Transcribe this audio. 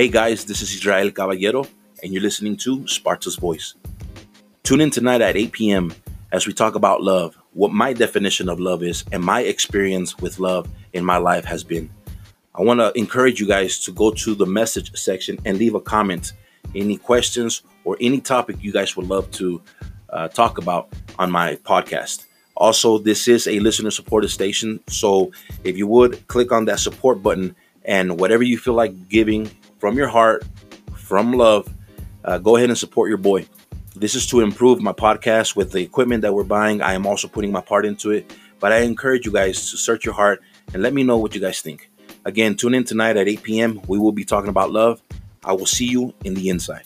Hey guys, this is Israel Caballero, and you're listening to Sparta's Voice. Tune in tonight at 8 p.m. as we talk about love, what my definition of love is, and my experience with love in my life has been. I want to encourage you guys to go to the message section and leave a comment, any questions or any topic you guys would love to uh, talk about on my podcast. Also, this is a listener supported station, so if you would click on that support button and whatever you feel like giving from your heart, from love, uh, go ahead and support your boy. This is to improve my podcast with the equipment that we're buying. I am also putting my part into it, but I encourage you guys to search your heart and let me know what you guys think. Again, tune in tonight at 8 p.m. We will be talking about love. I will see you in the inside.